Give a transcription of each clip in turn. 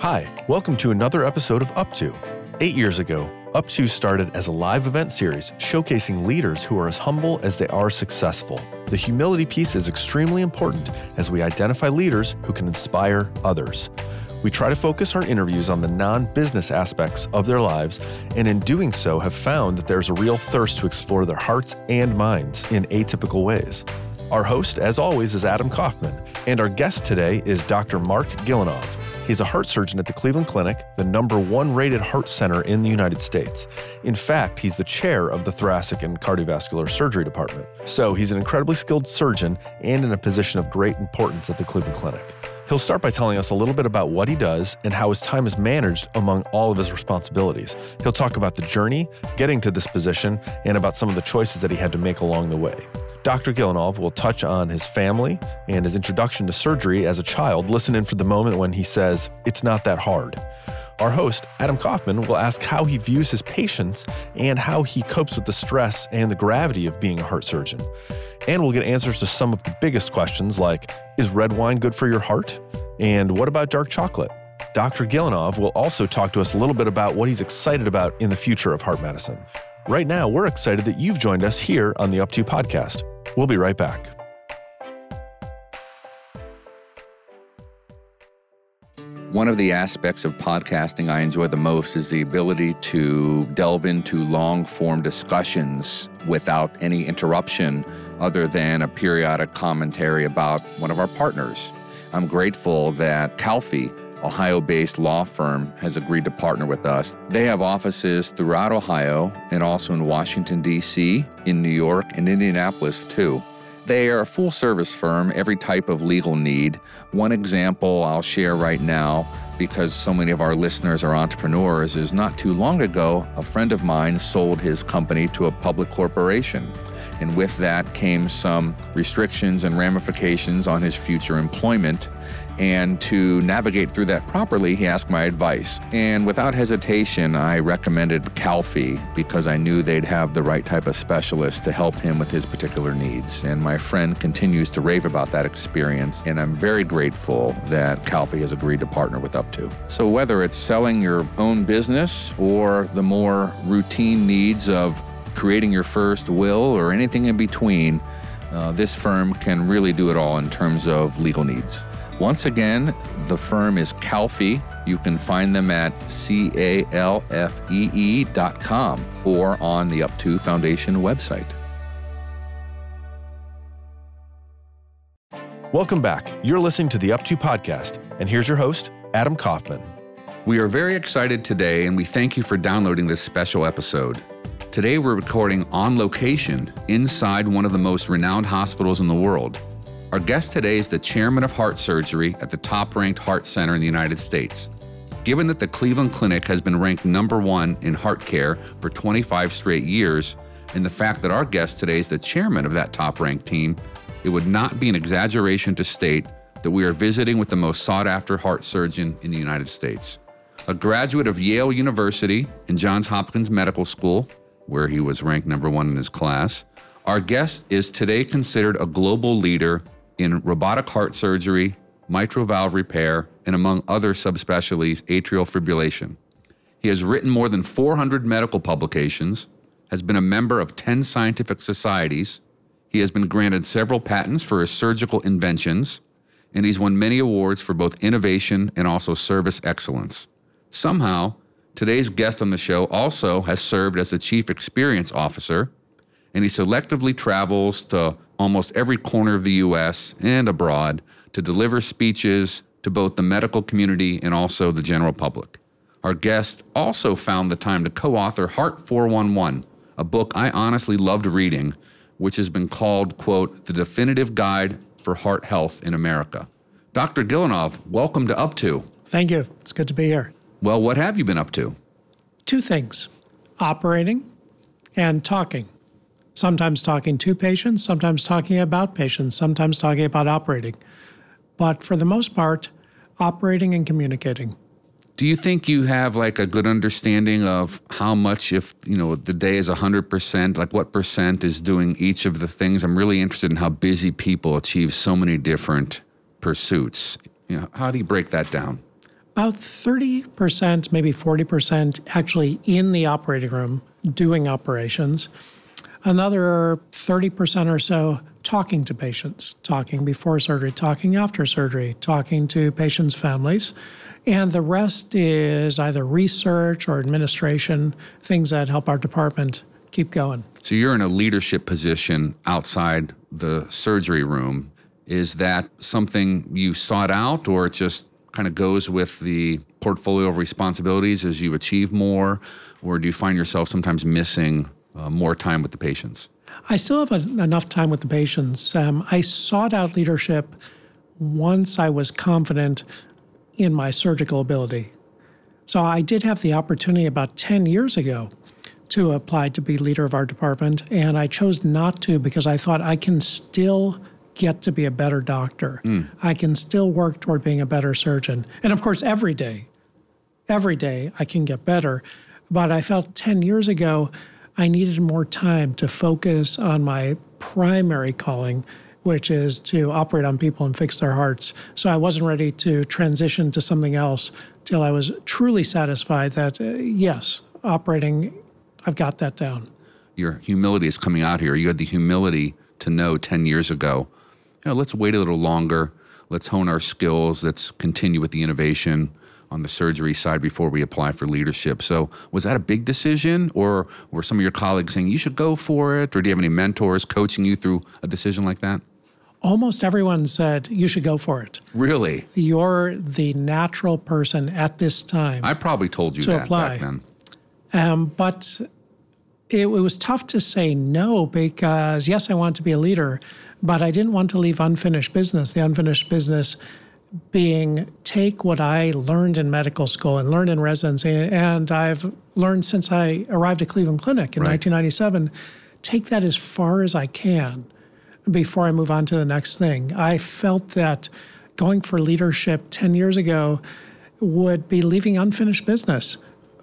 Hi, welcome to another episode of Up To. Eight years ago, Up To started as a live event series showcasing leaders who are as humble as they are successful. The humility piece is extremely important as we identify leaders who can inspire others. We try to focus our interviews on the non business aspects of their lives, and in doing so, have found that there's a real thirst to explore their hearts and minds in atypical ways. Our host, as always, is Adam Kaufman, and our guest today is Dr. Marc Gillinov. He's a heart surgeon at the Cleveland Clinic, the number one rated heart center in the United States. In fact, he's the chair of the thoracic and cardiovascular surgery department. So he's an incredibly skilled surgeon and in a position of great importance at the Cleveland Clinic. He'll start by telling us a little bit about what he does and how his time is managed among all of his responsibilities. He'll talk about the journey, getting to this position, and about some of the choices that he had to make along the way. Dr. Gillinov will touch on his family and his introduction to surgery as a child. Listen in for the moment when he says, It's not that hard. Our host, Adam Kaufman, will ask how he views his patients and how he copes with the stress and the gravity of being a heart surgeon. And we'll get answers to some of the biggest questions like Is red wine good for your heart? And what about dark chocolate? Dr. Gillinov will also talk to us a little bit about what he's excited about in the future of heart medicine. Right now, we're excited that you've joined us here on the Up To podcast. We'll be right back. One of the aspects of podcasting I enjoy the most is the ability to delve into long form discussions without any interruption other than a periodic commentary about one of our partners. I'm grateful that Calfee, Ohio based law firm, has agreed to partner with us. They have offices throughout Ohio and also in Washington, D.C., in New York, and Indianapolis, too. They are a full service firm, every type of legal need. One example I'll share right now, because so many of our listeners are entrepreneurs, is not too long ago, a friend of mine sold his company to a public corporation. And with that came some restrictions and ramifications on his future employment. And to navigate through that properly, he asked my advice. And without hesitation, I recommended Calfee because I knew they'd have the right type of specialist to help him with his particular needs. And my friend continues to rave about that experience. And I'm very grateful that Calfee has agreed to partner with Up2. So whether it's selling your own business or the more routine needs of creating your first will or anything in between, uh, this firm can really do it all in terms of legal needs. Once again, the firm is Calfee. You can find them at C-A-L-F-E-E.com or on the Up2 Foundation website. Welcome back. You're listening to the Up To podcast, and here's your host, Adam Kaufman. We are very excited today, and we thank you for downloading this special episode. Today, we're recording on location inside one of the most renowned hospitals in the world. Our guest today is the chairman of heart surgery at the top ranked heart center in the United States. Given that the Cleveland Clinic has been ranked number one in heart care for 25 straight years, and the fact that our guest today is the chairman of that top ranked team, it would not be an exaggeration to state that we are visiting with the most sought after heart surgeon in the United States. A graduate of Yale University and Johns Hopkins Medical School, where he was ranked number one in his class, our guest is today considered a global leader in robotic heart surgery, mitral valve repair, and among other subspecialties, atrial fibrillation. He has written more than 400 medical publications, has been a member of 10 scientific societies. He has been granted several patents for his surgical inventions, and he's won many awards for both innovation and also service excellence. Somehow, today's guest on the show also has served as the chief experience officer, and he selectively travels to almost every corner of the US and abroad to deliver speeches to both the medical community and also the general public. Our guest also found the time to co author Heart 411, a book I honestly loved reading, which has been called, quote, the definitive guide for heart health in America. Dr. Gillinov, welcome to Up To. Thank you. It's good to be here. Well, what have you been up to? Two things operating and talking sometimes talking to patients, sometimes talking about patients, sometimes talking about operating. But for the most part, operating and communicating. Do you think you have like a good understanding of how much, if you know, the day is 100%, like what percent is doing each of the things? I'm really interested in how busy people achieve so many different pursuits. You know, how do you break that down? About 30%, maybe 40% actually in the operating room doing operations. Another 30% or so talking to patients, talking before surgery, talking after surgery, talking to patients' families. And the rest is either research or administration, things that help our department keep going. So you're in a leadership position outside the surgery room. Is that something you sought out, or it just kind of goes with the portfolio of responsibilities as you achieve more, or do you find yourself sometimes missing uh, more time with the patients? I still have a, enough time with the patients. Um, I sought out leadership once I was confident in my surgical ability. So I did have the opportunity about 10 years ago to apply to be leader of our department, and I chose not to because I thought I can still get to be a better doctor. Mm. I can still work toward being a better surgeon. And of course, every day, every day I can get better. But I felt 10 years ago I needed more time to focus on my primary calling, which is to operate on people and fix their hearts. So I wasn't ready to transition to something else till I was truly satisfied that, uh, yes, operating, I've got that down. Your humility is coming out here. You had the humility to know 10 years ago, you know, let's wait a little longer. Let's hone our skills. Let's continue with the innovation on the surgery side before we apply for leadership. So, was that a big decision, or were some of your colleagues saying you should go for it, or do you have any mentors coaching you through a decision like that? Almost everyone said you should go for it. Really? You're the natural person at this time. I probably told you that apply. back then. Um, but it, it was tough to say no because, yes, I want to be a leader, but I didn't want to leave unfinished business. The unfinished business being take what I learned in medical school and learned in residency, and I've learned since I arrived at Cleveland Clinic in right. 1997, take that as far as I can before I move on to the next thing. I felt that going for leadership 10 years ago would be leaving unfinished business.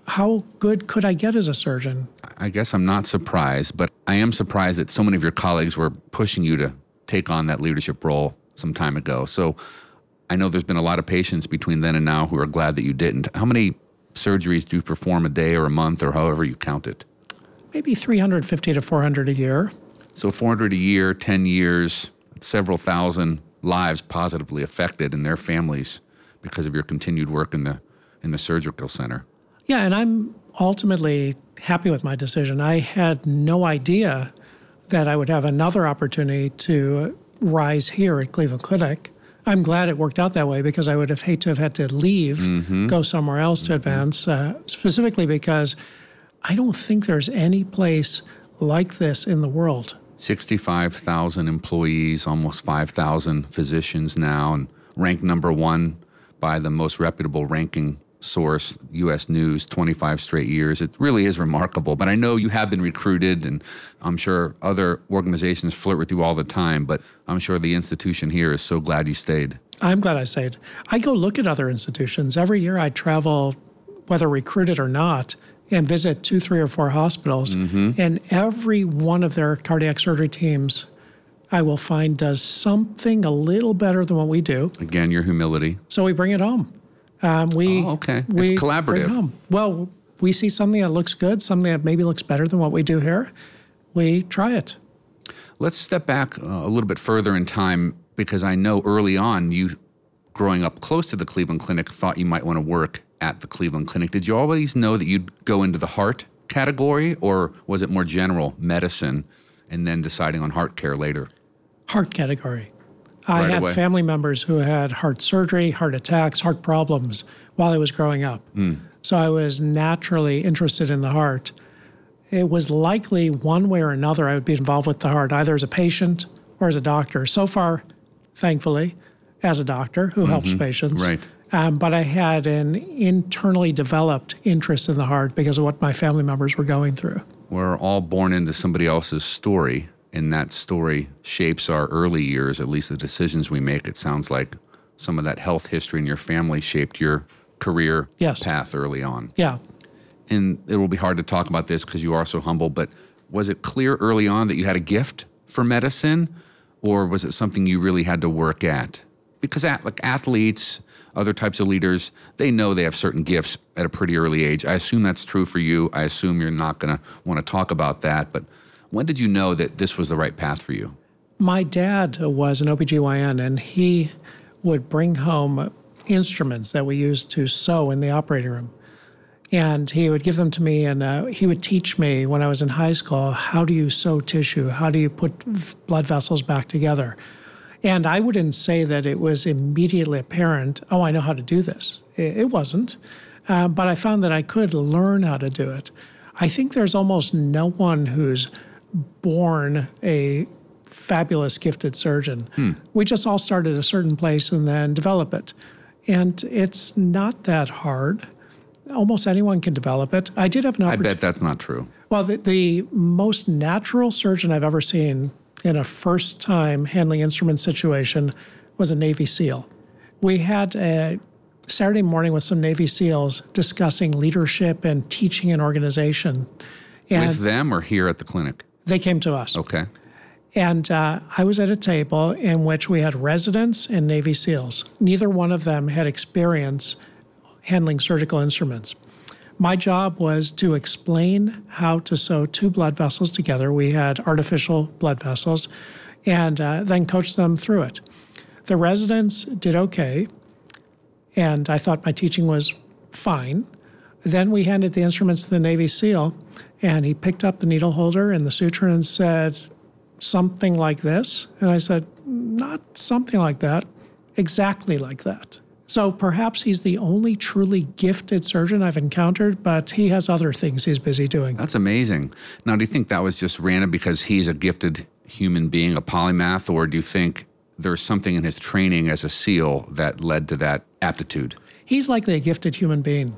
How good could I get as a surgeon? I guess I'm not surprised, but I am surprised that so many of your colleagues were pushing you to take on that leadership role some time ago. So I know there's been a lot of patients between then and now who are glad that you didn't. How many surgeries do you perform a day or a month or however you count it? Maybe 350 to 400 a year. So 400 a year, 10 years, several thousand lives positively affected and their families because of your continued work in the in the surgical center. Yeah, and I'm ultimately happy with my decision. I had no idea that I would have another opportunity to rise here at Cleveland Clinic. I'm glad it worked out that way because I would have hate to have had to leave, mm-hmm. go somewhere else to mm-hmm. advance, uh, specifically because I don't think there's any place like this in the world. 65,000 employees, almost 5,000 physicians now, and ranked number one by the most reputable ranking source, U.S. News, 25 straight years. It really is remarkable. But I know you have been recruited, and I'm sure other organizations flirt with you all the time. But I'm sure the institution here is so glad you stayed. I'm glad I stayed. I go look at other institutions. Every year I travel, whether recruited or not, and visit two, three, or four hospitals. Mm-hmm. And every one of their cardiac surgery teams I will find does something a little better than what we do. Again, your humility. So we bring it home. Um, we oh, okay. We it's collaborative. Well, we see something that looks good, something that maybe looks better than what we do here. We try it. Let's step back uh, a little bit further in time because I know early on you, growing up close to the Cleveland Clinic, thought you might want to work at the Cleveland Clinic. Did you always know that you'd go into the heart category, or was it more general medicine, and then deciding on heart care later? Heart category. I right had away. family members who had heart surgery, heart attacks, heart problems while I was growing up. Mm. So I was naturally interested in the heart. It was likely one way or another I would be involved with the heart, either as a patient or as a doctor. So far, thankfully, as a doctor who mm-hmm. helps patients. Right. Um, but I had an internally developed interest in the heart because of what my family members were going through. We're all born into somebody else's story and that story shapes our early years, at least the decisions we make. It sounds like some of that health history in your family shaped your career yes. path early on. Yeah. And it will be hard to talk about this because you are so humble, but was it clear early on that you had a gift for medicine or was it something you really had to work at? Because at, like athletes, other types of leaders, they know they have certain gifts at a pretty early age. I assume that's true for you. I assume you're not going to want to talk about that. But when did you know that this was the right path for you? My dad was an OBGYN, and he would bring home instruments that we used to sew in the operating room. And he would give them to me, and uh, he would teach me when I was in high school how do you sew tissue? How do you put blood vessels back together? And I wouldn't say that it was immediately apparent, oh, I know how to do this. It, wasn't. Uh, but I found that I could learn how to do it. I think there's almost no one who's born a fabulous gifted surgeon. Hmm. We just all start at a certain place and then develop it. And it's not that hard. Almost anyone can develop it. I did have an opportunity. I bet that's not true. Well, the, the most natural surgeon I've ever seen in a first time handling instrument situation was a Navy SEAL. We had a Saturday morning with some Navy SEALs discussing leadership and teaching and organization. And with them or here at the clinic? They came to us. Okay. And uh, I was at a table in which we had residents and Navy SEALs. Neither one of them had experience handling surgical instruments. My job was to explain how to sew two blood vessels together. We had artificial blood vessels, and uh, then coach them through it. The residents did okay, and I thought my teaching was fine. Then we handed the instruments to the Navy SEAL, and he picked up the needle holder and the suture and said something like this. And I said, Not something like that, exactly like that. So perhaps he's the only truly gifted surgeon I've encountered, but he has other things he's busy doing. That's amazing. Now, do you think that was just random because he's a gifted human being, a polymath, or do you think there's something in his training as a SEAL that led to that aptitude? He's likely a gifted human being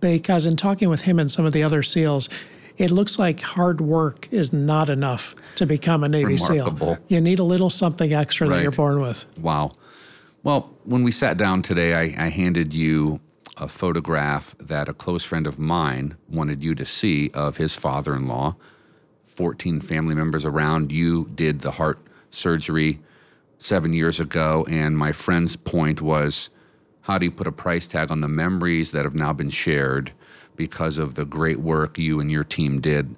because in talking with him and some of the other SEALs, it looks like hard work is not enough to become a Navy Remarkable. SEAL. You need a little something extra right. that you're born with. Wow. Well, when we sat down today, I, I handed you a photograph that a close friend of mine wanted you to see of his father in law. 14 family members around. You did the heart surgery seven years ago. And my friend's point was how do you put a price tag on the memories that have now been shared because of the great work you and your team did?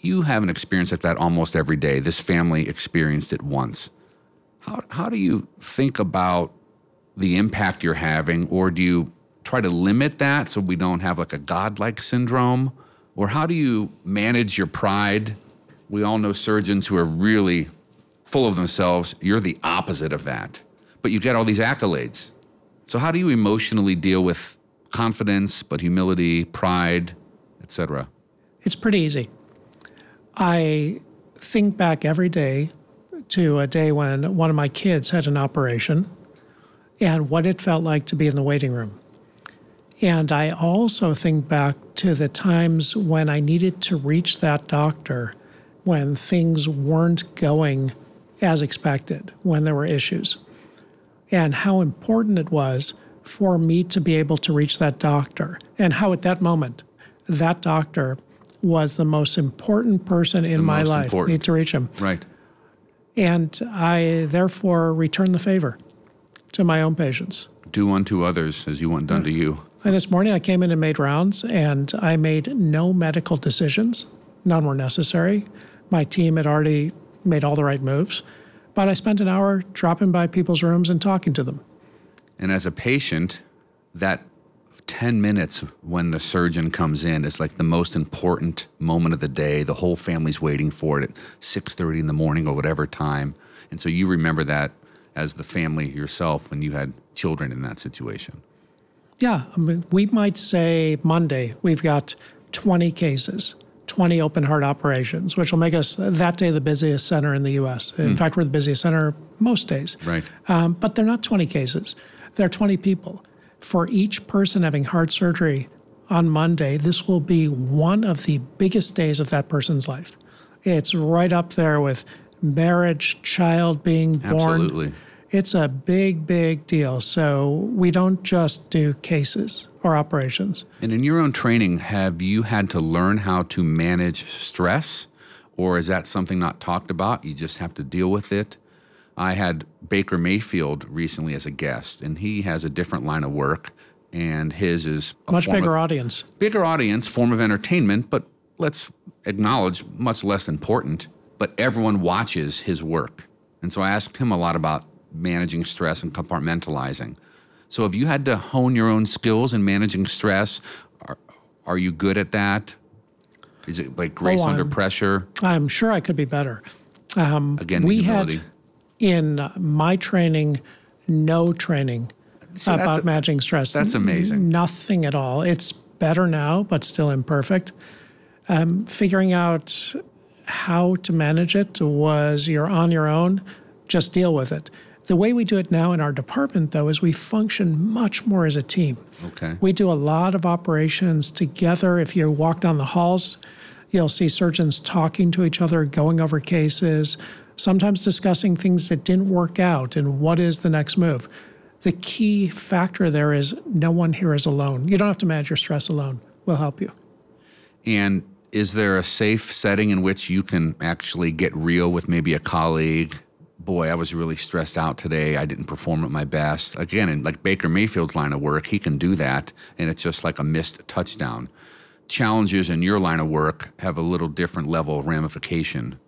You have an experience like that almost every day. This family experienced it once. How, how do you think about the impact you're having, or do you try to limit that so we don't have like a godlike syndrome? Or how do you manage your pride? We all know surgeons who are really full of themselves. You're the opposite of that, but you get all these accolades. So, how do you emotionally deal with confidence, but humility, pride, etc.? It's pretty easy. I think back every day to a day when one of my kids had an operation and what it felt like to be in the waiting room. And I also think back to the times when I needed to reach that doctor when things weren't going as expected, when there were issues, and how important it was for me to be able to reach that doctor, and how at that moment, that doctor was the most important person in the my life. Important. Need to reach him. Right and I therefore return the favor to my own patients. Do unto others as you want done to you. And this morning I came in and made rounds, and I made no medical decisions. None were necessary. My team had already made all the right moves, but I spent an hour dropping by people's rooms and talking to them. And as a patient, that 10 minutes when the surgeon comes in is like the most important moment of the day. The whole family's waiting for it at 6.30 in the morning or whatever time. And so you remember that as the family yourself when you had children in that situation. Yeah I mean, we might say monday we've got 20 cases 20 open heart operations which will make us that day the busiest center in the us in mm. fact we're the busiest center most days right um, but they're not 20 cases they're 20 people for each person having heart surgery on Monday, this will be one of the biggest days of that person's life. It's right up there with marriage, child being born. Absolutely. It's a big, big deal. So we don't just do cases or operations. And in your own training, have you had to learn how to manage stress? Or is that something not talked about? You just have to deal with it? I had Baker Mayfield recently as a guest, and he has a different line of work, and his is a Much bigger of, audience. bigger audience, form of entertainment, but let's acknowledge much less important. But everyone watches his work, and so I asked him a lot about managing stress and compartmentalizing. So, have you had to hone your own skills in managing stress? Are, are you good at that? Is it like grace Oh, under I'm- pressure? I'm sure I could be better. Again, the we humility. had in uh, my training no training about a- managing stress. that's amazing. Nothing at all. It's better now, but still imperfect. Um, figuring out how to manage it was you're on your own, just deal with it. The way we do it now in our department, though, is we function much more as a team. Okay. We do a lot of operations together. If you walk down the halls, you'll see surgeons talking to each other, going over cases, sometimes discussing things that didn't work out and what is the next move. The key factor there is no one here is alone. You don't have to manage your stress alone. We'll help you. And is there a safe setting in which you can actually get real with maybe a colleague? Boy, I was really stressed out today. I didn't perform at my best. Again, in like Baker Mayfield's line of work, he can do that, and it's just like a missed touchdown. Challenges in your line of work have a little different level of ramification.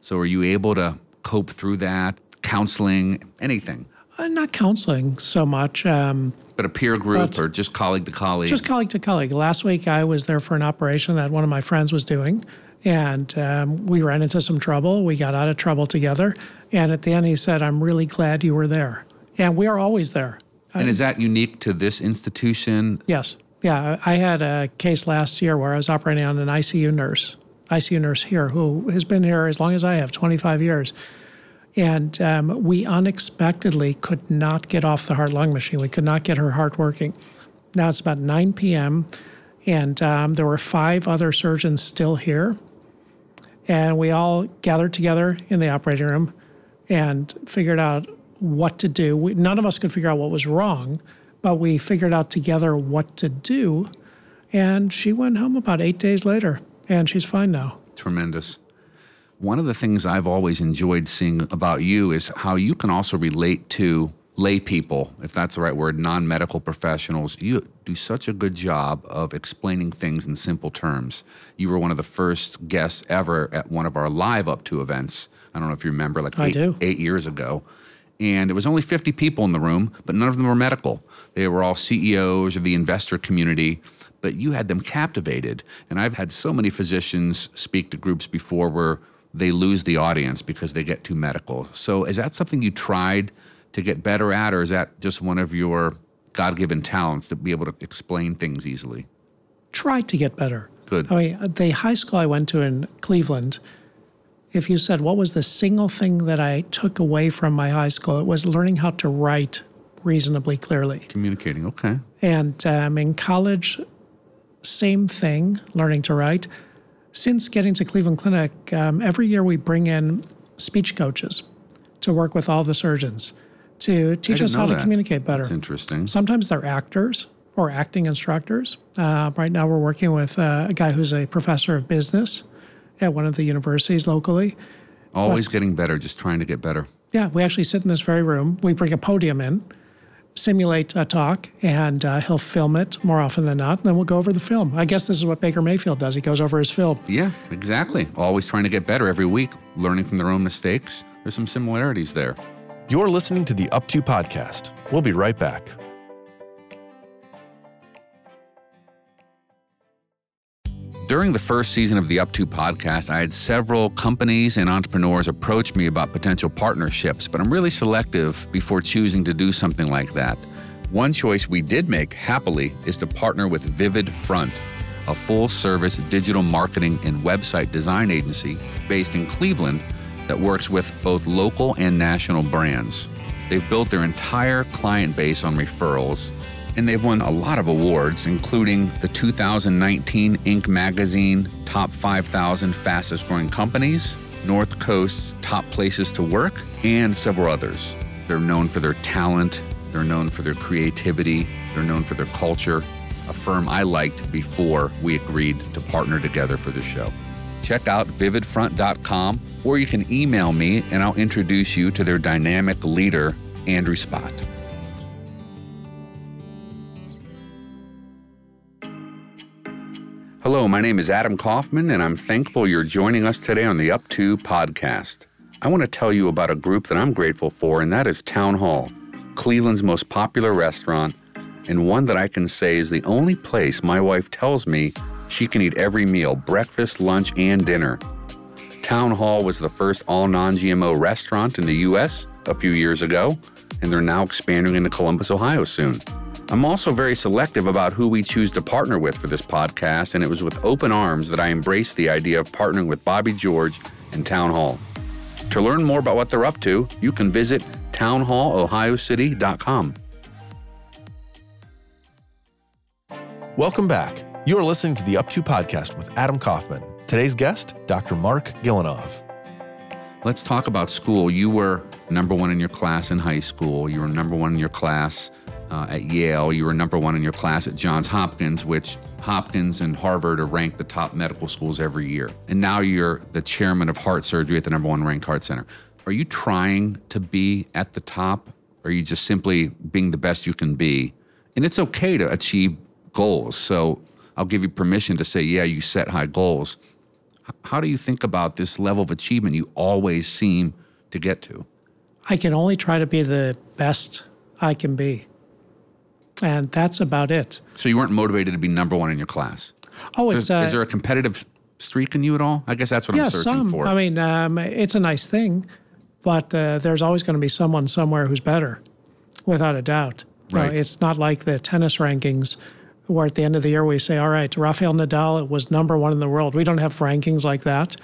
So, are you able to cope through that? Counseling, anything, Uh, not counseling so much. Um, but a peer group or just colleague to colleague? Just colleague to colleague. Last week, I was there for an operation that one of my friends was doing, and um, we ran into some trouble. We got out of trouble together, and at the end, he said, "I'm really glad you were there." And we are always there. and is that unique to this institution? Yes, yeah. I had a case last year where I was operating on an ICU nurse, ICU nurse here, who has been here as long as I have, 25 years. And um, we unexpectedly could not get off the heart lung machine. We could not get her heart working. Now it's about 9 p.m., and um, there were five other surgeons still here. And we all gathered together in the operating room and figured out what to do. We, none of us could figure out what was wrong, but we figured out together what to do. And she went home about eight days later, and she's fine now. Tremendous. One of the things I've always enjoyed seeing about you is how you can also relate to lay people, if that's the right word, non medical professionals. You do such a good job of explaining things in simple terms. You were one of the first guests ever at one of our live up to events. I don't know if you remember, like I eight, do. eight years ago. And it was only 50 people in the room, but none of them were medical. They were all CEOs or the investor community, but you had them captivated. And I've had so many physicians speak to groups before where they lose the audience because they get too medical. So is that something you tried to get better at, or is that just one of your God given talents to be able to explain things easily? Tried to get better. Good. I mean, the high school I went to in Cleveland, if you said, what was the single thing that I took away from my high school, it was learning how to write reasonably clearly. Communicating, okay. And um, in college, same thing, learning to write. Since getting to Cleveland Clinic, um, every year we bring in speech coaches to work with all the surgeons to teach us how know to communicate better. That's interesting. Sometimes they're actors or acting instructors. Uh, right now, we're working with uh, a guy who's a professor of business at one of the universities locally. Always getting better, just trying to get better. Yeah, we actually sit in this very room. We bring a podium in, simulate a talk, and uh, he'll film it more often than not. And then we'll go over the film. I guess this is what Baker Mayfield does. He goes over his film. Yeah, exactly. Always trying to get better every week, learning from their own mistakes. There's some similarities there. You're listening to the Up To podcast. We'll be right back. During the first season of the Up To podcast, I had several companies and entrepreneurs approach me about potential partnerships, but I'm really selective before choosing to do something like that. One choice we did make happily is to partner with Vivid Front, a full service digital marketing and website design agency based in Cleveland that works with both local and national brands. They've built their entire client base on referrals, and they've won a lot of awards, including the 2019 Inc. magazine Top 5,000 Fastest Growing Companies, North Coast's Top Places to Work, and several others. They're known for their talent, they're known for their creativity, they're known for their culture, a firm I liked before we agreed to partner together for the show. Check out vividfront.com or you can email me and I'll introduce you to their dynamic leader, Andrew Spot. Hello, my name is Adam Kaufman, and I'm thankful you're joining us today on the Up To podcast. I want to tell you about a group that I'm grateful for, and that is Town Hall, Cleveland's most popular restaurant, and one that I can say is the only place my wife tells me she can eat every meal breakfast, lunch, and dinner. Town Hall was the first all non GMO restaurant in the U.S. a few years ago, and they're now expanding into Columbus, Ohio soon. I'm also very selective about who we choose to partner with for this podcast, and it was with open arms that I embraced the idea of partnering with Bobby George and Town Hall. To learn more about what they're up to, you can visit townhallohiocity.com. Welcome back. You are listening to the Up To podcast with Adam Kaufman. Today's guest, Dr. Marc Gillinov. Let's talk about school. You were number one in your class in high school. You were number one in your class uh, at Yale. You were number one in your class at Johns Hopkins, which Hopkins and Harvard are ranked the top medical schools every year. And now you're the chairman of heart surgery at the number one ranked heart center. Are you trying to be at the top? Or are you just simply being the best you can be? And it's okay to achieve goals. So I'll give you permission to say, yeah, you set high goals. H- how do you think about this level of achievement you always seem to get to? I can only try to be the best I can be. And that's about it. So you weren't motivated to be number one in your class. Oh, Is, it's uh, is there a competitive streak in you at all? I guess that's what yeah, I'm searching some. for. I mean, um, it's a nice thing, but uh, there's always going to be someone somewhere who's better, without a doubt. Right. it's not like the tennis rankings, where at the end of the year we say, "All right, Rafael Nadal was number one in the world." We don't have rankings like that,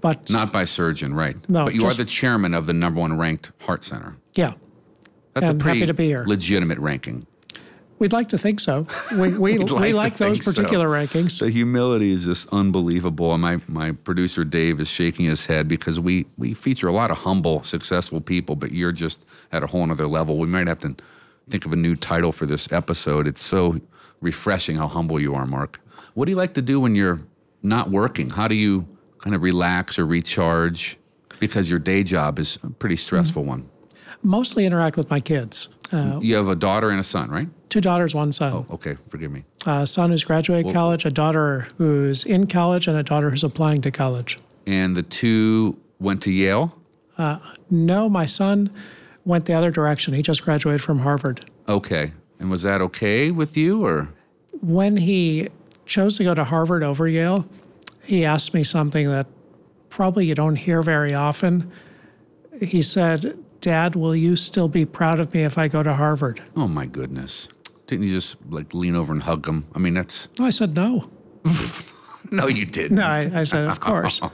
but Not by surgeon, right? No, but you just- are the chairman of the number one ranked heart center. yeah, That's And a pretty happy to be here. legitimate ranking. we'd like to think so. We we, We'd we like those think so. particular rankings. The humility is just unbelievable. And my, my producer Dave is shaking his head because we, we feature a lot of humble, successful people, but you're just at a whole other level. We might have to think of a new title for this episode. It's so refreshing how humble you are, Marc. What do you like to do when you're not working? How do you kind of relax or recharge? Because your day job is a pretty stressful Mm-hmm. one. Mostly interact with my kids. Uh, You have a daughter and a son, right? two daughters, one son. Oh, okay. Forgive me. A son who's graduated college, a daughter who's in college, and a daughter who's applying to college. And the two went to Yale. No, my son went the other direction. He just graduated from Harvard. Okay. And was that okay with you or? When he chose to go to Harvard over Yale, he asked me something that probably you don't hear very often. He said, Dad, will you still be proud of me if I go to Harvard? Oh my goodness. Didn't you just like lean over and hug him? I mean, that's. I said, No. No, you didn't. No, I, I said, Of course.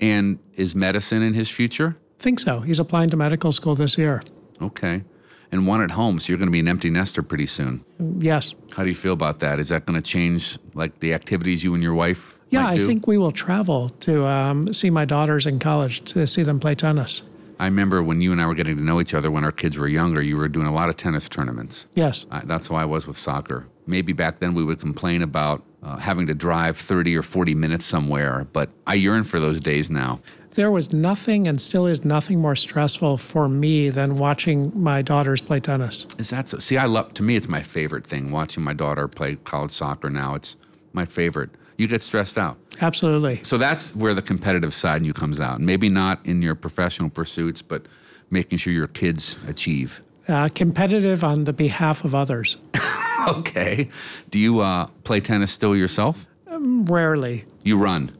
And is medicine in his future? think so. He's applying to medical school this year. Okay. And one at home, so you're going to be an empty nester pretty soon. Yes. How do you feel about that? Is that going to change like the activities you and your wife Yeah, I think we will travel to um, see my daughters in college to see them play tennis. I remember when you and I were getting to know each other when our kids were younger, you were doing a lot of tennis tournaments. Yes. I, that's how I was with soccer. Maybe back then we would complain about uh, having to drive 30 or 40 minutes somewhere, but I yearn for those days now. There was nothing and still is nothing more stressful for me than watching my daughters play tennis. Is that so? See, I love, to me, it's my favorite thing watching my daughter play college soccer now. It's my favorite. You get stressed out. Absolutely. So that's where the competitive side in you comes out. Maybe not in your professional pursuits, but making sure your kids achieve. Uh, competitive on the behalf of others. Okay. Do you uh, play tennis still yourself? Rarely. You run.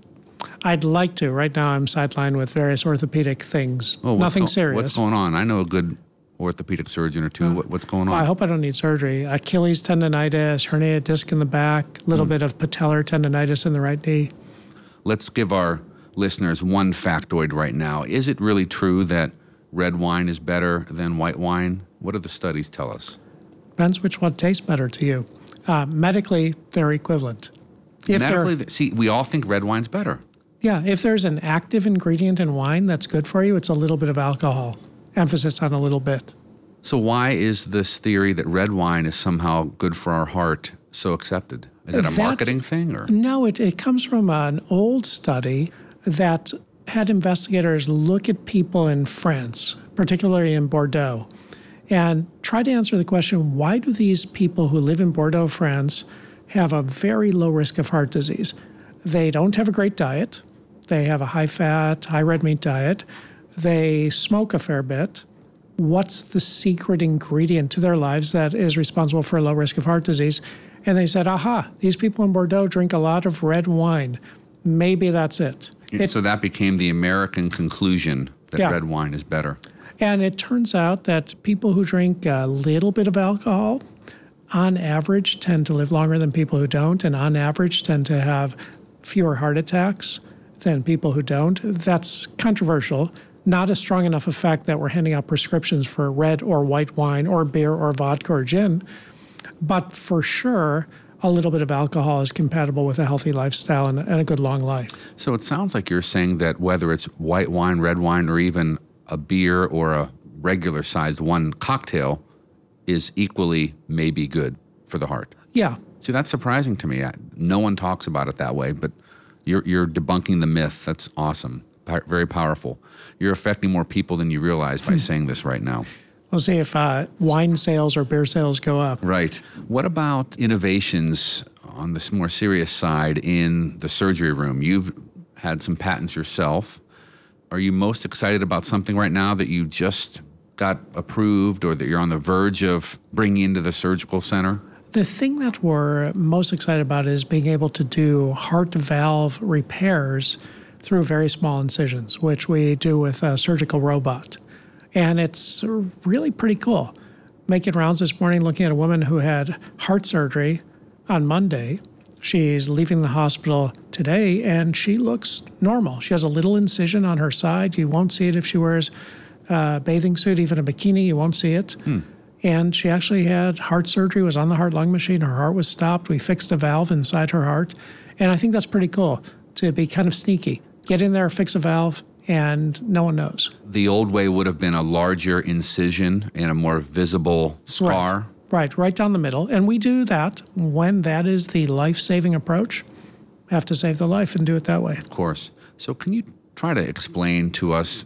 I'd like to. Right now, I'm sidelined with various orthopedic things. Oh, Nothing go- serious. What's going on? I know a good orthopedic surgeon or two. What, what's going on? I hope I don't need surgery. Achilles tendonitis, herniated disc in the back, a little bit of patellar tendonitis in the right knee. Let's give our listeners one factoid right now. Is it really true that red wine is better than white wine? What do the studies tell us? Depends which one tastes better to you. Uh, medically, they're equivalent. If Medically, th- see, we all think red wine's better. Yeah, if there's an active ingredient in wine that's good for you, it's a little bit of alcohol. Emphasis on a little bit. So why is this theory that red wine is somehow good for our heart so accepted? Is it a That- marketing thing or? No, it, it comes from an old study that had investigators look at people in France, particularly in Bordeaux, and try to answer the question why do these people who live in Bordeaux, France, have a very low risk of heart disease? They don't have a great diet, they have a high fat, high red meat diet, they smoke a fair bit. What's the secret ingredient to their lives that is responsible for a low risk of heart disease? And they said, aha, these people in Bordeaux drink a lot of red wine. Maybe that's it. It- so that became the American conclusion that Yeah. red wine is better. And it turns out that people who drink a little bit of alcohol, on average, tend to live longer than people who don't, and on average, tend to have fewer heart attacks than people who don't. That's controversial. Not a strong enough effect that we're handing out prescriptions for red or white wine or beer or vodka or gin. But for sure, a little bit of alcohol is compatible with a healthy lifestyle and, and a good long life. So it sounds like you're saying that whether it's white wine, red wine, or even a beer or a regular sized one cocktail is equally maybe good for the heart. Yeah, See, that's surprising to me. I- No one talks about it that way, but you're, you're debunking the myth. That's awesome. Pow- Very powerful. You're affecting more people than you realize by saying this right now. we'll see if uh, wine sales or beer sales go up. Right. What about innovations on this more serious side in the surgery room? You've had some patents yourself. Are you most excited about something right now that you just got approved or that you're on the verge of bringing into the surgical center? The thing that we're most excited about is being able to do heart valve repairs through very small incisions, which we do with a surgical robot. And it's really pretty cool. Making rounds this morning looking at a woman who had heart surgery on Monday. She's leaving the hospital today and she looks normal. She has a little incision on her side. You won't see it if she wears a bathing suit, even a bikini, you won't see it hmm. And she actually had heart surgery was on the heart lung machine. Her heart was stopped. We fixed a valve inside her heart. And i think that's pretty cool to be kind of sneaky. Get in there fix a valve and no one knows. The old way would have been a larger incision and a more visible scar. right. Right right down the middle. And we do that when that is the life-saving approach. Have to save the life and do it that way. Of course. So, can you try to explain to us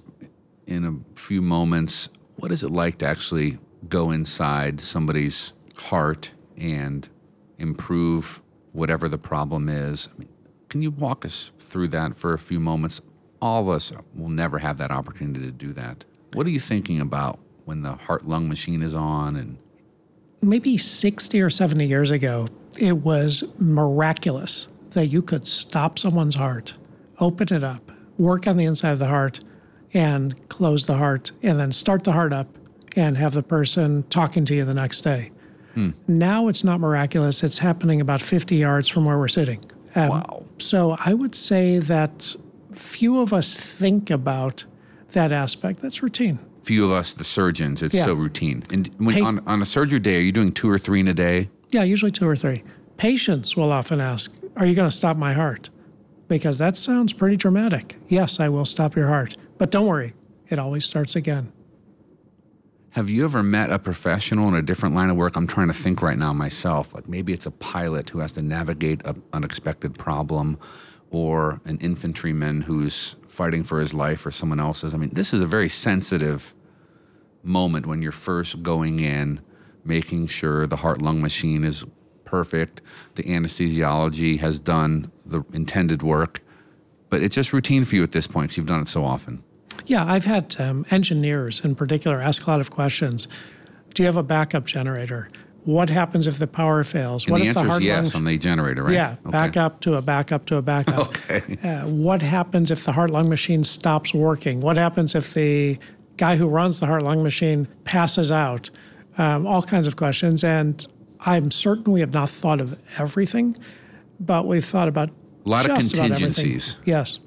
in a few moments what is it like to actually go inside somebody's heart and improve whatever the problem is? I mean, can you walk us through that for a few moments? All of us will never have that opportunity to do that. What are you thinking about when the heart lung machine is on and maybe 60 or 70 years ago, it was miraculous that you could stop someone's heart, open it up, work on the inside of the heart, and close the heart, and then start the heart up and have the person talking to you the next day. Now it's not miraculous, it's happening about 50 yards from where we're sitting. Um, Wow. So I would say that few of us think about that aspect. That's routine. few of us, the surgeons, it's Yeah. so routine. And when, Hey- on, on a surgery day, are you doing two or three in a day? Yeah, usually two or three. Patients will often ask, Are you going to stop my heart? Because that sounds pretty dramatic. Yes, I will stop your heart. But don't worry, it always starts again. Have you ever met a professional in a different line of work? I'm trying to think right now myself. Like maybe it's a pilot who has to navigate an unexpected problem, or an infantryman who's fighting for his life or someone else's. I mean, this is a very sensitive moment when you're first going in, making sure the heart lung machine is perfect, the anesthesiology has done the intended work. But it's just routine for you at this point because you've done it so often. Yeah, I've had um, engineers in particular ask a lot of questions. Do you have a backup generator? What happens if the power fails? And what the if answer the is heart yes lung on the generator, right? Yeah, Okay. back up to a backup to a backup. Okay. Uh, what happens if the heart lung machine stops working? What happens if the guy who runs the heart lung machine passes out? Um, all kinds of questions. And I'm certain we have not thought of everything, but we've thought about A lot of contingencies. Yes.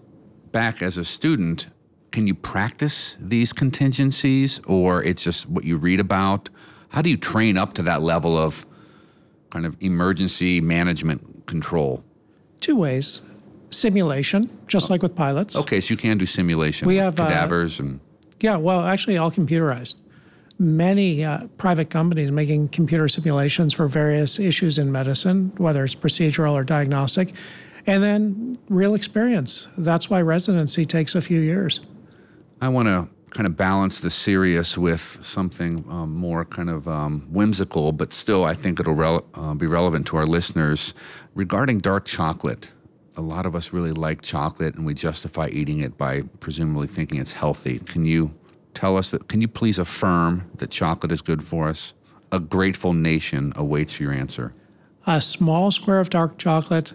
back as a student, can you practice these contingencies or it's just what you read about? How do you train up to that level of kind of emergency management control? Two ways simulation, just like with pilots. Okay, so you can do simulation We have, uh, cadavers and Yeah, well, actually, all computerized. many uh, private companies making computer simulations for various issues in medicine, whether it's procedural or diagnostic, and then real experience. That's why residency takes a few years. I want to kind of balance the serious with something um, more kind of um, whimsical, but still, I think it'll rele- uh, be relevant to our listeners regarding dark chocolate. A lot of us really like chocolate, and we justify eating it by presumably thinking it's healthy. Can you tell us that? Can you please affirm that chocolate is good for us? A grateful nation awaits your answer. A small square of dark chocolate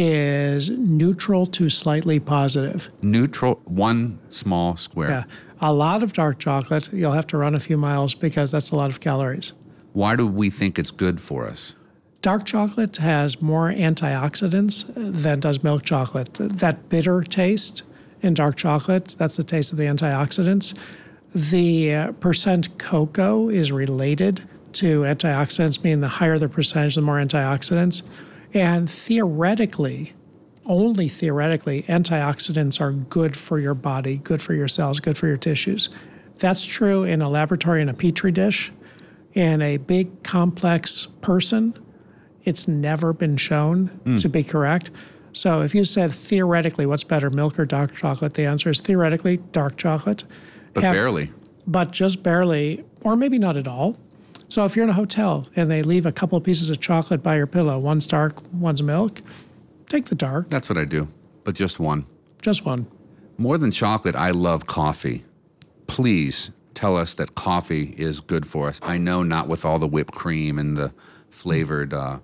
is neutral to slightly positive. Neutral, one small square. Yeah. A lot of dark chocolate, you'll have to run a few miles because that's a lot of calories. Why do we think it's good for us? Dark chocolate has more antioxidants than does milk chocolate. That bitter taste in dark chocolate, that's the taste of the antioxidants. The uh, percent cocoa is related to antioxidants, meaning the higher the percentage, the more antioxidants. And theoretically, only theoretically, antioxidants are good for your body, good for your cells, good for your tissues. That's true in a laboratory in a petri dish. In a big, complex person, it's never been shown mm. to be correct. So if you said theoretically what's better, milk or dark chocolate, the answer is theoretically dark chocolate. But Have, barely. But just barely, or maybe not at all. So if you're in a hotel and they leave a couple of pieces of chocolate by your pillow, one's dark, one's milk, take the dark. That's what I do, but just one. Just one. More than chocolate, I love coffee. Please tell us that coffee is good for us. I know not with all the whipped cream and the flavored uh,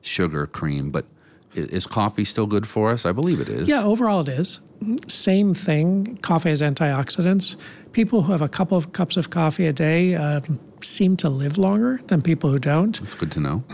sugar cream, but is coffee still good for us? I believe it is. Yeah, overall it is. Same thing. Coffee has antioxidants. People who have a couple of cups of coffee a day um, seem to live longer than people who don't. That's good to know.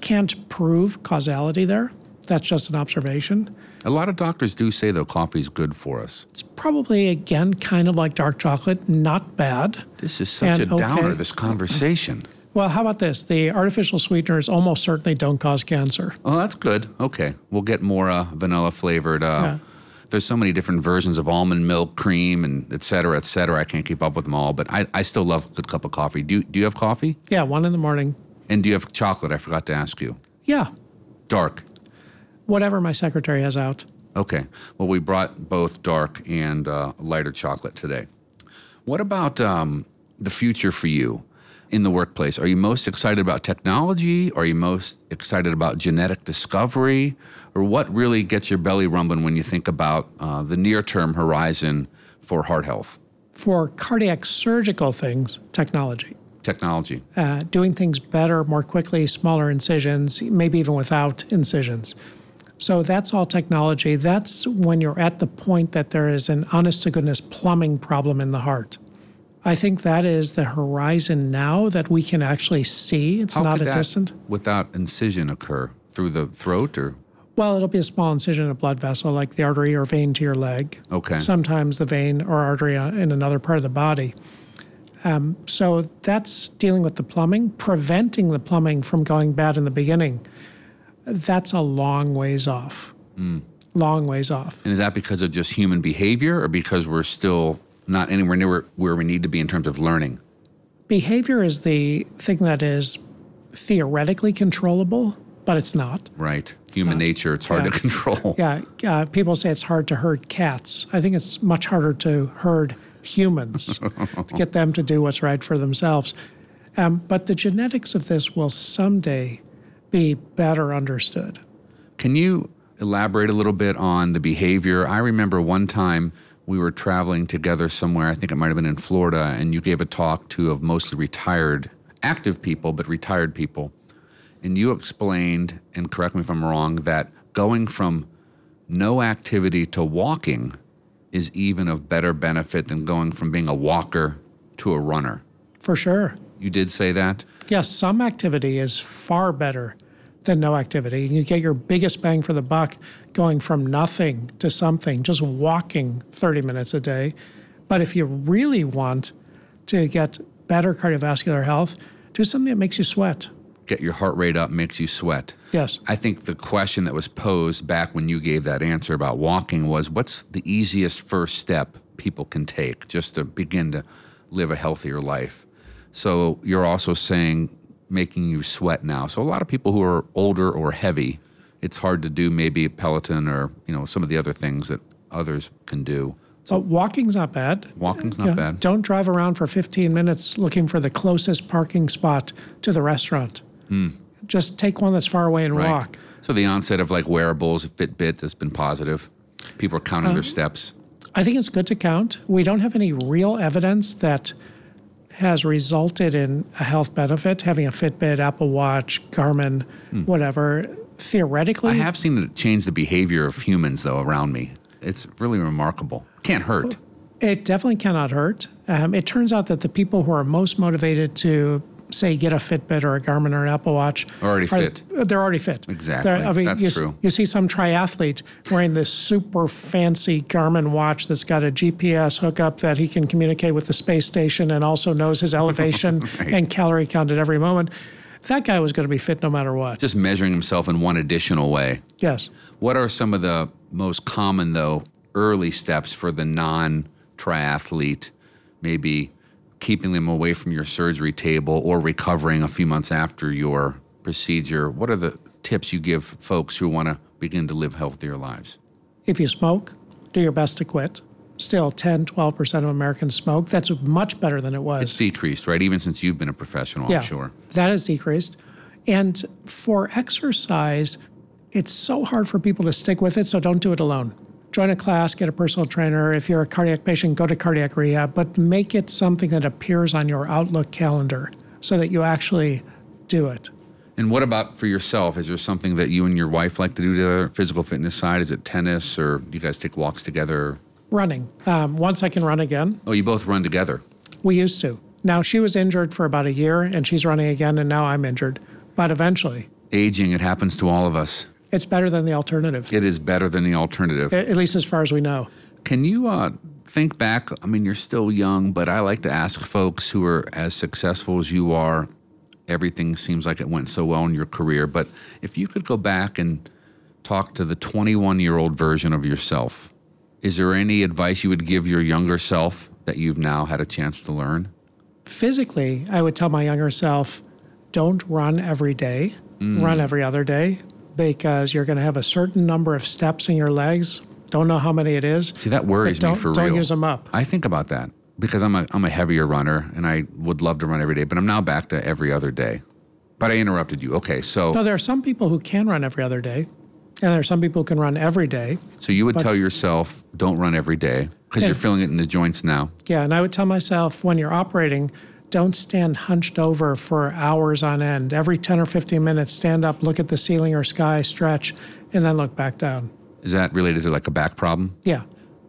Can't prove causality there. That's just an observation. A lot of doctors do say, though, coffee is good for us. It's probably, again, kind of like dark chocolate, not bad. This is such and, a downer, okay. this conversation. Well, how about this? The artificial sweeteners almost certainly don't cause cancer. Oh, that's good. Okay. We'll get more uh, vanilla flavored. Uh, yeah. There's so many different versions of almond milk cream and et cetera, et cetera. I can't keep up with them all, but I, I still love a good cup of coffee. Do, do you have coffee? Yeah, one in the morning. And do you have chocolate? I forgot to ask you. Yeah. Dark. Whatever my secretary has out. Okay. Well, we brought both dark and uh, lighter chocolate today. What about um, the future for you? in the workplace? Are you most excited about technology? Are you most excited about genetic discovery? Or what really gets your belly rumbling when you think about uh, the near term horizon for heart health? For cardiac surgical things, technology. Technology. Uh, doing things better, more quickly, smaller incisions, maybe even without incisions. So that's all technology. That's when you're at the point that there is an honest to goodness plumbing problem in the heart. I think that is the horizon now that we can actually see. It's How not a distant. Without incision occur through the throat or? Well, it'll be a small incision in a blood vessel, like the artery or vein to your leg. Okay. Sometimes the vein or artery in another part of the body. Um, so that's dealing with the plumbing, preventing the plumbing from going bad in the beginning. That's a long ways off. Mm. Long ways off. And is that because of just human behavior or because we're still not anywhere near where we need to be in terms of learning. Behavior is the thing that is theoretically controllable, but it's not. Right. Human uh, nature, it's hard yeah, to control. Yeah. Uh, people say it's hard to herd cats. I think it's much harder to herd humans, to get them to do what's right for themselves. Um, but the genetics of this will someday be better understood. Can you elaborate a little bit on the behavior? I remember one time we were traveling together somewhere. I think it might have been in Florida, and you gave a talk to of mostly retired, active people, but retired people. And you explained, and correct me if I'm wrong, that going from no activity to walking is even of better benefit than going from being a walker to a runner. For sure. You did say that? Yes, some activity is far better than no activity. and You get your biggest bang for the buck going from nothing to something, just walking 30 minutes a day. But if you really want to get better cardiovascular health, do something that makes you sweat. Get your heart rate up, makes you sweat. Yes. I think the question that was posed back when you gave that answer about walking was what's the easiest first step people can take just to begin to live a healthier life? So you're also saying making you sweat now. So a lot of people who are older or heavy, it's hard to do maybe a Peloton or you know some of the other things that others can do. But walking's not bad. Walking's not Yeah, bad. Don't drive around for 15 minutes looking for the closest parking spot to the restaurant. Just take one that's far away and. Right. walk. So the onset of like wearables, Fitbit has been positive. People are counting their steps. I think it's good to count. We don't have any real evidence that has resulted in a health benefit, having a Fitbit, Apple Watch, Garmin, whatever. Theoretically. I have seen it change the behavior of humans though around me. It's really remarkable. Can't hurt. It definitely cannot hurt. Um, it turns out that the people who are most motivated to, say, get a Fitbit or a Garmin or an Apple Watch Already are- fit. They're already fit. Exactly. They're- That's you, true. You see some triathlete wearing this super fancy Garmin watch that's got a GPS hookup that he can communicate with the space station and also knows his elevation Right. and calorie count at every moment. That guy was going to be fit no matter what. Just measuring himself in one additional way. yes. What are some of the most common, though, early steps for the non triathlete? Maybe keeping them away from your surgery table or recovering a few months after your procedure. What are the tips you give folks who want to begin to live healthier lives? If you smoke, do your best to quit. Still, 10, 12% of Americans smoke. That's much better than it was. It's decreased, right? Even since you've been a professional, I'm sure. That has decreased. And for exercise, it's so hard for people to stick with it, so don't do it alone. Join a class, get a personal trainer. If you're a cardiac patient, go to cardiac rehab, but make it something that appears on your Outlook calendar so that you actually do it. And what about for yourself? Is there something that you and your wife like to do together? Physical fitness side? Is it tennis or do you guys take walks together? Running. Um, once I can run again, Oh, you both run together. we used to. Now, she was injured for about a year and she's running again, and now I'm injured. But eventually, Aging, it happens to all of us. It's better than the alternative, It is better than the alternative. a- at least as far as we know. Can you uh, think back? I mean, you're still young, but I like to ask folks who are as successful as you are. Everything seems like it went so well in your career, but if you could go back and talk to the 21 year old version of yourself, is there any advice you would give your younger self that you've now had a chance to learn? physically, I would tell my younger self, don't run every day, run every other day, because you're going to have a certain number of steps in your legs. Don't know how many it is. See, that worries me for real. don't use 'em up. I think about that because I'm a, I'm a heavier runner and I would love to run every day, but I'm now back to every other day. But I interrupted you. Okay, so No, there are some people who can run every other day, and there are some people who can run every day. so you would tell yourself, don't run every day because you're feeling it in the joints now. Yeah, and I would tell myself when you're operating, don't stand hunched over for hours on end. Every 10 or 15 minutes, stand up, look at the ceiling or sky, stretch, and then look back down. Is that related to like a back problem? Yeah.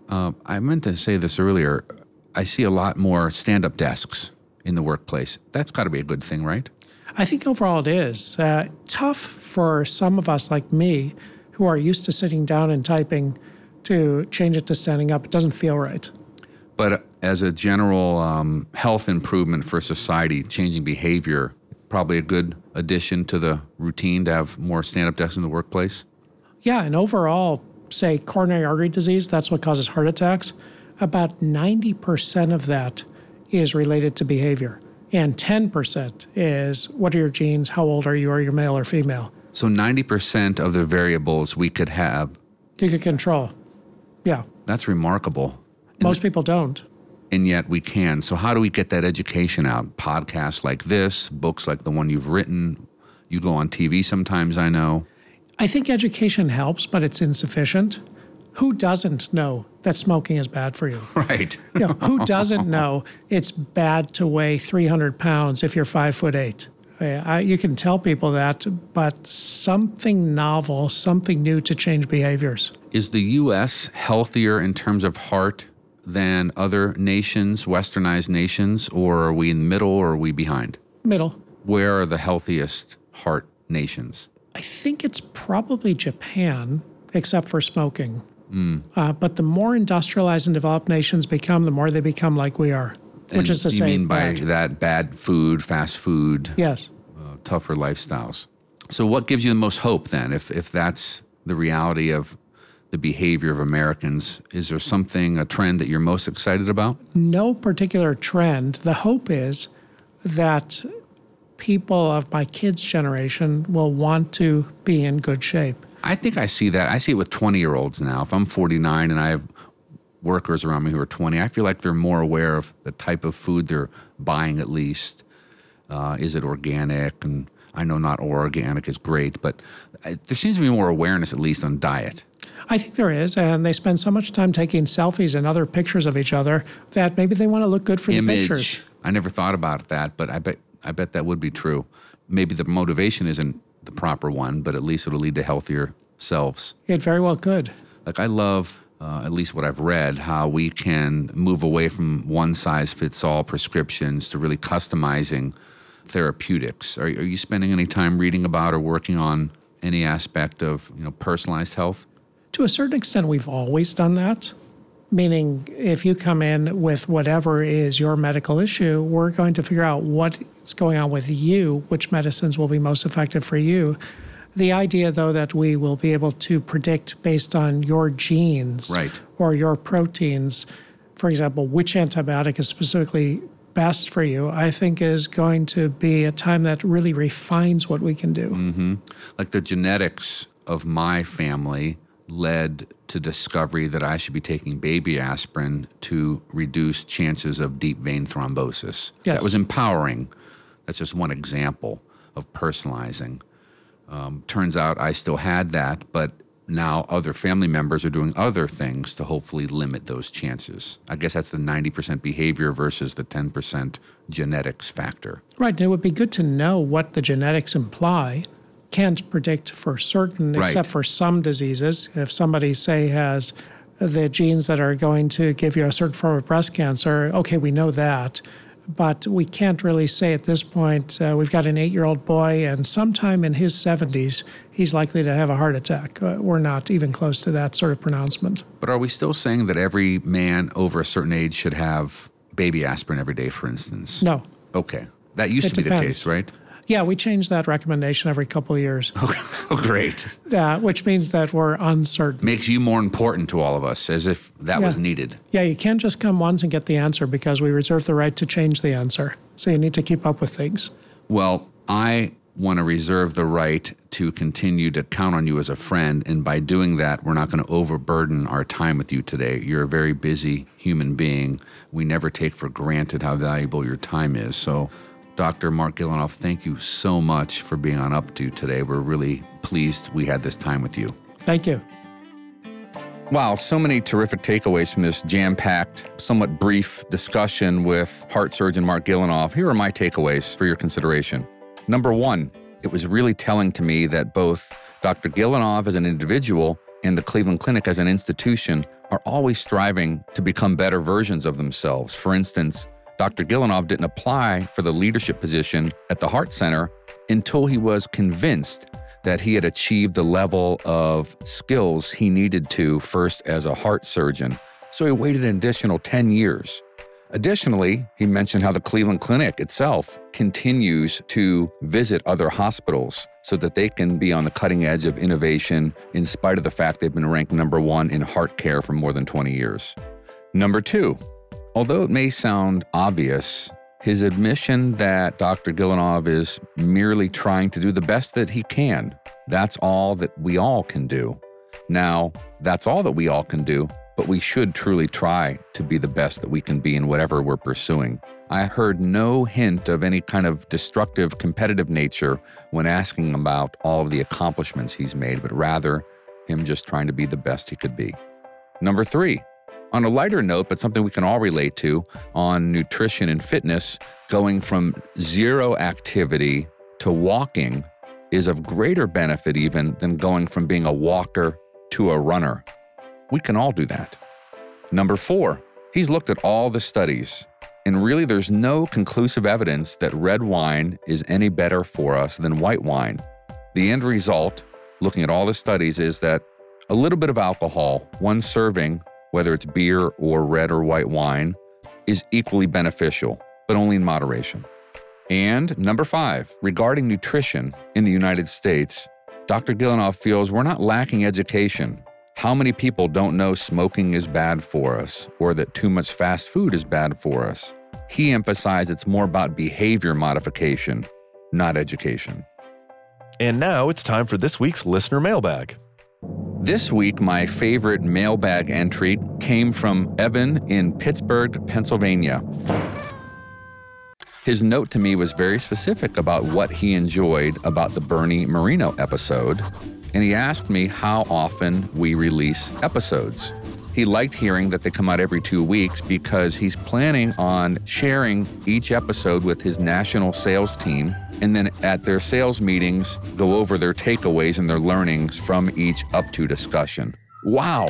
Uh, I meant to say this earlier. I see a lot more stand-up desks in the workplace. That's got to be a good thing, right? I think overall it is. Uh, tough for some of us like me who are used to sitting down and typing to change it to standing up. It doesn't feel right. But as a general um, health improvement for society, changing behavior, probably a good addition to the routine to have more stand-up desks in the workplace. Yeah, and overall, say coronary artery disease, that's what causes heart attacks. About 90% of that is related to behavior. And 10% is what are your genes, how old are you, are you male or female? So 90% of the variables we could have. You can control. Yeah, That's remarkable. Most people don't. And yet we can. So how do we get that education out? Podcasts like this, books like the one you've written. You go on TV sometimes, I know. I think education helps, but it's insufficient. Who doesn't know that smoking is bad for you? Right. You know, who doesn't know it's bad to weigh 300 pounds if you're five foot eight? I, I- you can tell people that, but something novel, something new to change behaviors. Is the U.S. healthier in terms of heart than other nations, westernized nations, or are we in the middle or are we behind? Middle. Where are the healthiest heart nations? I think it's probably Japan, except for smoking. Uh, but the more industrialized and developed nations become, the more they become like we are, which And is to you say, mean by bad. that bad food, fast food, yes. uh, tougher lifestyles. So, what gives you the most hope then, if if that's the reality of the behavior of Americans? Is there something, a trend that you're most excited about? no particular trend. The hope is that people of my kids' generation will want to be in good shape. I think I see that. I see it with 20 year olds now. If I'm 49 and I have workers around me who are 20, I feel like they're more aware of the type of food they're buying, at least. Uh, is it organic? And I know not all organic is great, but I, there seems to be more awareness, at least, on diet. I think there is, and they spend so much time taking selfies and other pictures of each other that maybe they want to look good for Image. the pictures. I never thought about that, but I bet I bet that would be true. Maybe the motivation isn't the proper one, but at least it'll lead to healthier selves. It very well could. Like I love, uh, at least what I've read, how we can move away from one size fits all prescriptions to really customizing therapeutics. Are, are you spending any time reading about or working on any aspect of you know personalized health? To a certain extent, we've always done that. Meaning, if you come in with whatever is your medical issue, we're going to figure out what's going on with you, which medicines will be most effective for you. The idea, though, that we will be able to predict based on your genes Right. or your proteins, for example, which antibiotic is specifically best for you, I think is going to be a time that really refines what we can do. Like the genetics of my family led to discovery that I should be taking baby aspirin to reduce chances of deep vein thrombosis. Yes. That was empowering. That's just one example of personalizing. Um, turns out I still had that, but now other family members are doing other things to hopefully limit those chances. I guess that's the 90% behavior versus the 10% genetics factor. Right. And it would be good to know what the genetics imply. Can't predict for certain, Right. except for some diseases. If somebody, say, has the genes that are going to give you a certain form of breast cancer, okay, we know that. But we can't really say at this point, uh, we've got an eight year old boy, and sometime in his 70s, he's likely to have a heart attack. Uh, we're not even close to that sort of pronouncement. But are we still saying that every man over a certain age should have baby aspirin every day, for instance? No. Okay. That used It to be the case, right? Yeah, we change that recommendation every couple of years, Oh, great. uh, which means that we're uncertain. Makes you more important to all of us, as if that was needed. Yeah, you can't just come once and get the answer because we reserve the right to change the answer. So you need to keep up with things. Well, I want to reserve the right to continue to count on you as a friend. And by doing that, we're not going to overburden our time with you today. You're a very busy human being. We never take for granted how valuable your time is. So, Dr. Marc Gillinov, thank you so much for being on Up To today. We're really pleased we had this time with you. Thank you. Wow, so many terrific takeaways from this jam packed, somewhat brief discussion with heart surgeon Marc Gillinov. Here are my takeaways for your consideration. Number one, it was really telling to me that both Dr. Gillinov as an individual and the Cleveland Clinic as an institution are always striving to become better versions of themselves. For instance, Dr. Gillinov didn't apply for the leadership position at the Heart Center until he was convinced that he had achieved the level of skills he needed to first as a heart surgeon. So he waited an additional 10 years. Additionally, he mentioned how the Cleveland Clinic itself continues to visit other hospitals so that they can be on the cutting edge of innovation in spite of the fact they've been ranked number one in heart care for more than 20 years. Number two, although it may sound obvious, his admission that Dr. Gillinov is merely trying to do the best that he can. That's all that we all can do. Now, that's all that we all can do, but we should truly try to be the best that we can be in whatever we're pursuing. I heard no hint of any kind of destructive competitive nature when asking about all of the accomplishments he's made, but rather him just trying to be the best he could be. Number three, on a lighter note, but something we can all relate to on nutrition and fitness, going from zero activity to walking is of greater benefit even than going from being a walker to a runner. We can all do that. Number four, he's looked at all the studies, and really there's no conclusive evidence that red wine is any better for us than white wine. The end result, looking at all the studies, is that a little bit of alcohol, one serving, whether it's beer or red or white wine, is equally beneficial, but only in moderation. And number five, regarding nutrition in the United States, Dr. Gillinov feels we're not lacking education. How many people don't know smoking is bad for us or that too much fast food is bad for us? He emphasized it's more about behavior modification, not education. And now it's time for this week's listener mailbag. This week, my favorite mailbag entry came from Evan in Pittsburgh, Pennsylvania. His note to me was very specific about what he enjoyed about the Bernie Moreno episode, and he asked me how often we release episodes. He liked hearing that they come out every two weeks because he's planning on sharing each episode with his national sales team and then at their sales meetings go over their takeaways and their learnings from each up to discussion. Wow.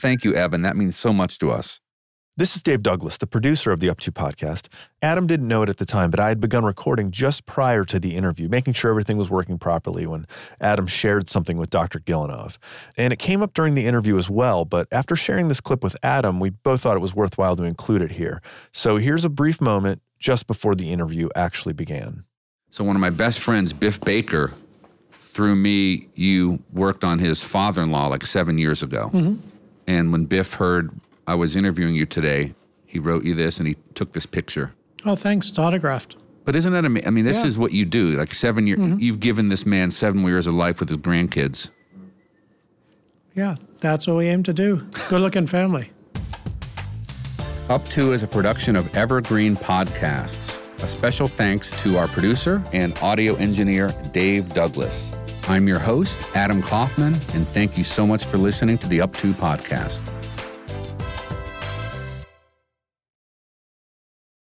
Thank you, Evan. That means so much to us. This is Dave Douglas, the producer of the Up To podcast. Adam didn't know it at the time, but I had begun recording just prior to the interview, making sure everything was working properly when Adam shared something with Dr. Gillinov. And it came up during the interview as well, but after sharing this clip with Adam, we both thought it was worthwhile to include it here. So here's a brief moment just before the interview actually began. So, one of my best friends, Biff Baker, through me, you worked on his father in law like seven years ago. Mm-hmm. And when Biff heard I was interviewing you today, he wrote you this and he took this picture. Oh, thanks. It's autographed. But isn't that amazing? I mean, this Yeah. is what you do. Like seven years, Mm-hmm. you've given this man seven years of life with his grandkids. Yeah, that's what we aim to do. Good looking family. Up to is a production of Evergreen Podcasts. A special thanks to our producer and audio engineer, Dave Douglas. I'm your host, Adam Kaufman, and thank you so much for listening to the Up to podcast.